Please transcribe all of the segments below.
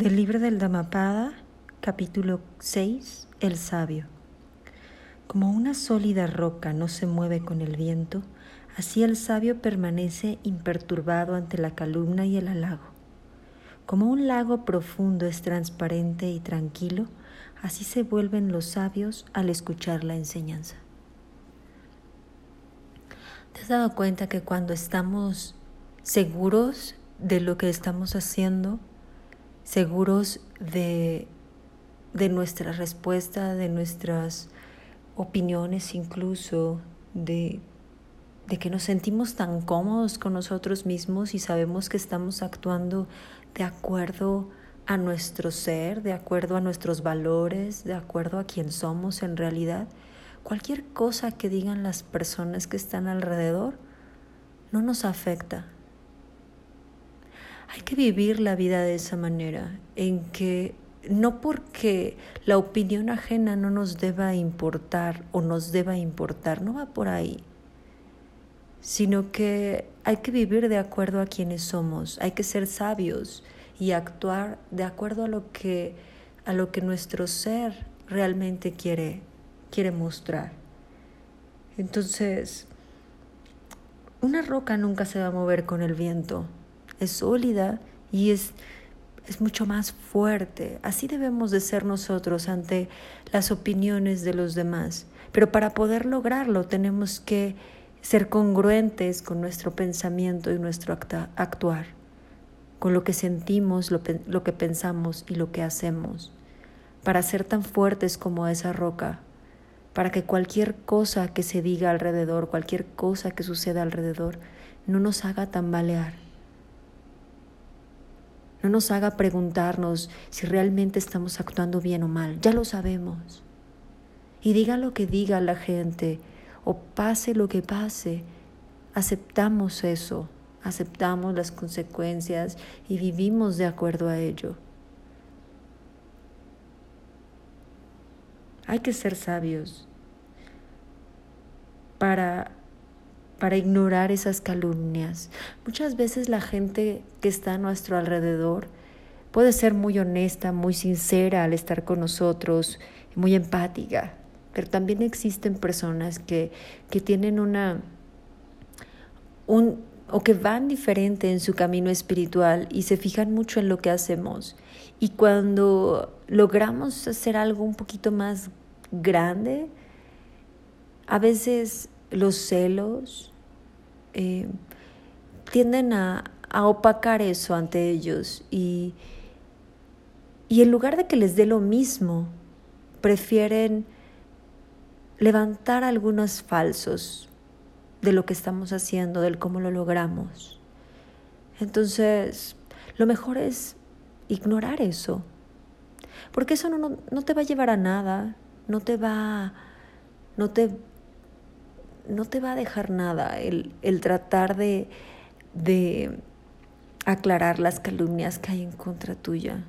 Del libro del Dhammapada, capítulo 6, El sabio. Como una sólida roca no se mueve con el viento, así el sabio permanece imperturbado ante la calumna y el halago. Como un lago profundo es transparente y tranquilo, así se vuelven los sabios al escuchar la enseñanza. ¿Te has dado cuenta que cuando estamos seguros de lo que estamos haciendo, seguros de, de nuestra respuesta, de nuestras opiniones incluso, de, de que nos sentimos tan cómodos con nosotros mismos y sabemos que estamos actuando de acuerdo a nuestro ser, de acuerdo a nuestros valores, de acuerdo a quién somos en realidad. Cualquier cosa que digan las personas que están alrededor no nos afecta, hay que vivir la vida de esa manera, en que no porque la opinión ajena no nos deba importar o nos deba importar, no va por ahí, sino que hay que vivir de acuerdo a quienes somos, hay que ser sabios y actuar de acuerdo a lo que a lo que nuestro ser realmente quiere quiere mostrar. Entonces, una roca nunca se va a mover con el viento, es sólida y es, es mucho más fuerte. Así debemos de ser nosotros ante las opiniones de los demás. Pero para poder lograrlo tenemos que ser congruentes con nuestro pensamiento y nuestro actuar, con lo que sentimos, lo, lo que pensamos y lo que hacemos, para ser tan fuertes como esa roca, para que cualquier cosa que se diga alrededor, cualquier cosa que suceda alrededor, no nos haga tambalear no nos haga preguntarnos si realmente estamos actuando bien o mal. Ya lo sabemos. Y diga lo que diga la gente o pase lo que pase, aceptamos eso, aceptamos las consecuencias y vivimos de acuerdo a ello. Hay que ser sabios para para ignorar esas calumnias. Muchas veces la gente que está a nuestro alrededor puede ser muy honesta, muy sincera al estar con nosotros, muy empática, pero también existen personas que, que tienen una, un, o que van diferente en su camino espiritual y se fijan mucho en lo que hacemos. Y cuando logramos hacer algo un poquito más grande, a veces los celos eh, tienden a, opacar eso ante ellos y, y en lugar de que les dé lo mismo, prefieren levantar algunos falsos de lo que estamos haciendo, del cómo lo logramos. Entonces, lo mejor es ignorar eso, porque eso no, no, te va a llevar a nada, no te va, no te no te va a dejar nada el, tratar de, de aclarar las calumnias que hay en contra tuya.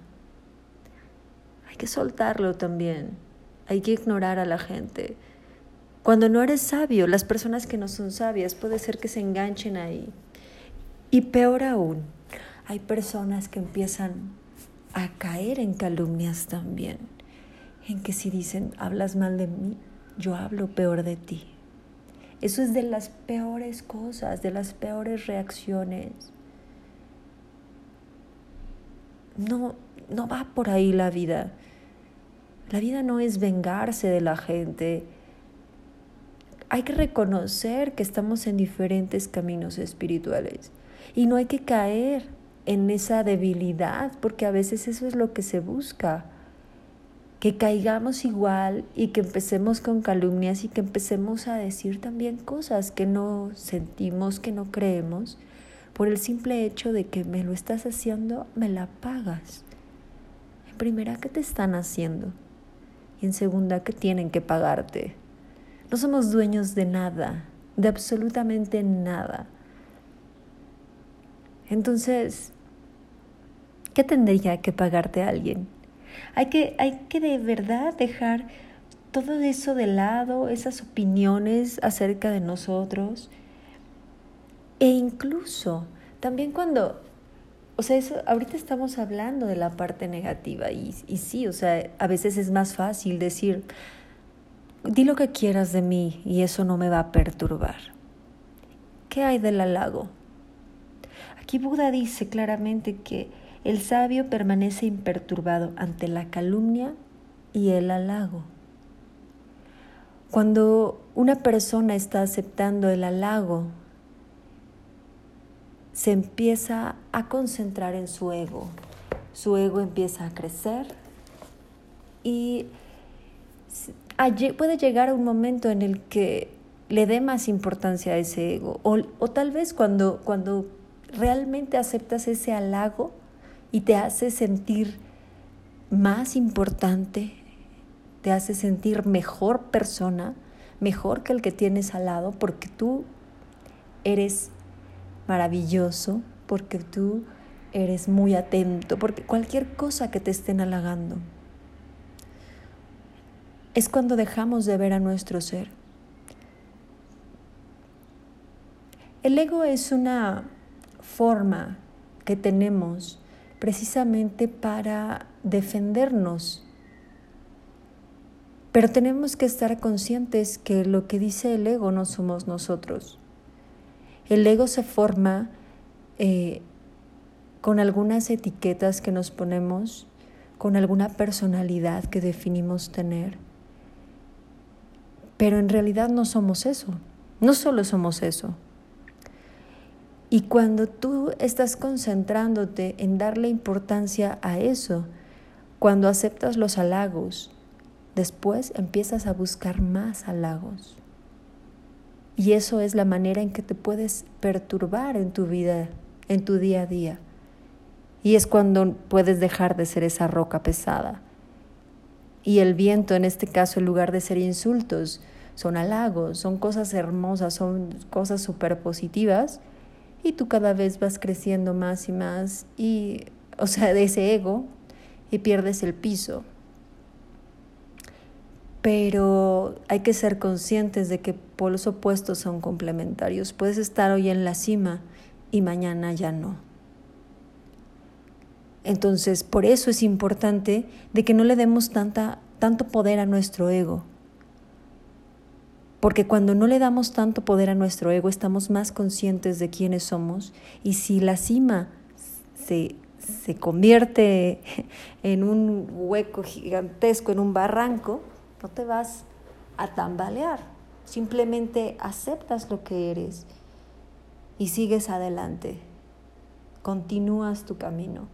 Hay que soltarlo también. Hay que ignorar a la gente. Cuando no eres sabio, las personas que no son sabias puede ser que se enganchen ahí. Y peor aún, hay personas que empiezan a caer en calumnias también. En que si dicen, hablas mal de mí, yo hablo peor de ti. Eso es de las peores cosas, de las peores reacciones. No, no va por ahí la vida. La vida no es vengarse de la gente. Hay que reconocer que estamos en diferentes caminos espirituales y no hay que caer en esa debilidad porque a veces eso es lo que se busca que caigamos igual y que empecemos con calumnias y que empecemos a decir también cosas que no sentimos, que no creemos, por el simple hecho de que me lo estás haciendo, me la pagas. En primera, ¿qué te están haciendo? Y en segunda, ¿qué tienen que pagarte? No somos dueños de nada, de absolutamente nada. Entonces, ¿qué tendría que pagarte alguien? Hay que, hay que de verdad dejar todo eso de lado, esas opiniones acerca de nosotros. E incluso también cuando o sea, eso, ahorita estamos hablando de la parte negativa y, y sí, o sea, a veces es más fácil decir, di lo que quieras de mí y eso no me va a perturbar. ¿Qué hay del halago? Aquí Buda dice claramente que el sabio permanece imperturbado ante la calumnia y el halago. Cuando una persona está aceptando el halago, se empieza a concentrar en su ego. Su ego empieza a crecer y puede llegar a un momento en el que le dé más importancia a ese ego. O, tal vez cuando, cuando realmente aceptas ese halago y te hace sentir más importante, te hace sentir mejor persona, mejor que el que tienes al lado, porque tú eres maravilloso, porque tú eres muy atento, porque cualquier cosa que te estén halagando, es cuando dejamos de ver a nuestro ser. El ego es una forma que tenemos precisamente para defendernos pero tenemos que estar conscientes que lo que dice el ego no somos nosotros. El ego se forma eh, con algunas etiquetas que nos ponemos, con alguna personalidad que definimos tener. Pero en realidad no somos eso, no solo somos eso. Y cuando tú estás concentrándote en darle importancia a eso, cuando aceptas los halagos, Después empiezas a buscar más halagos. Y eso es la manera en que te puedes perturbar en tu vida, en tu día a día. Y es cuando puedes dejar de ser esa roca pesada. Y el viento, en este caso, en lugar de ser insultos, son halagos, son cosas hermosas, son cosas súper positivas. Y tú cada vez vas creciendo más y más, y, o sea, de ese ego, y pierdes el piso pero hay que ser conscientes de que polos opuestos son complementarios. Puedes estar hoy en la cima y mañana ya no. Entonces, por eso es importante de que no le demos tanta, tanto poder a nuestro ego. Porque cuando no le damos tanto poder a nuestro ego, estamos más conscientes de quiénes somos. Y si la cima se, se convierte en un hueco gigantesco, en un barranco, no te vas a tambalear, simplemente aceptas lo que eres y sigues adelante, continúas tu camino.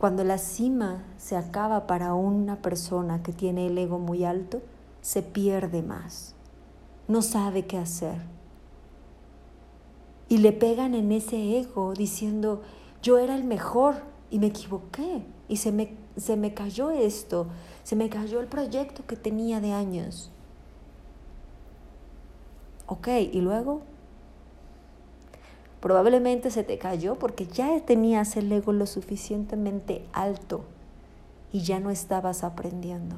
Cuando la cima se acaba para una persona que tiene el ego muy alto, se pierde más, no sabe qué hacer. Y le pegan en ese ego diciendo, yo era el mejor y me equivoqué y se me se me cayó esto, se me cayó el proyecto que tenía de años. Ok, y luego probablemente se te cayó porque ya tenías el ego lo suficientemente alto y ya no estabas aprendiendo.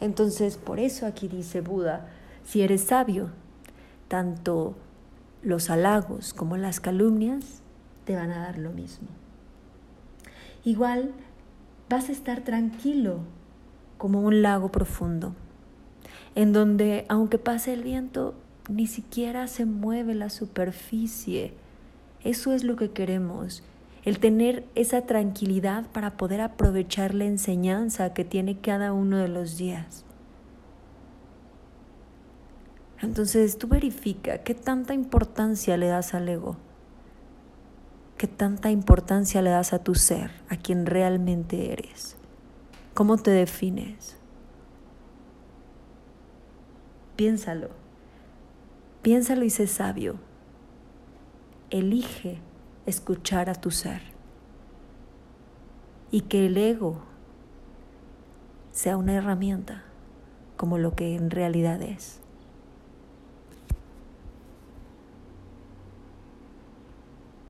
Entonces, por eso aquí dice Buda, si eres sabio, tanto los halagos como las calumnias te van a dar lo mismo igual vas a estar tranquilo como un lago profundo, en donde aunque pase el viento, ni siquiera se mueve la superficie. Eso es lo que queremos, el tener esa tranquilidad para poder aprovechar la enseñanza que tiene cada uno de los días. Entonces tú verifica qué tanta importancia le das al ego. ¿Qué tanta importancia le das a tu ser, a quien realmente eres? ¿Cómo te defines? Piénsalo. Piénsalo y sé sabio. Elige escuchar a tu ser. Y que el ego sea una herramienta como lo que en realidad es.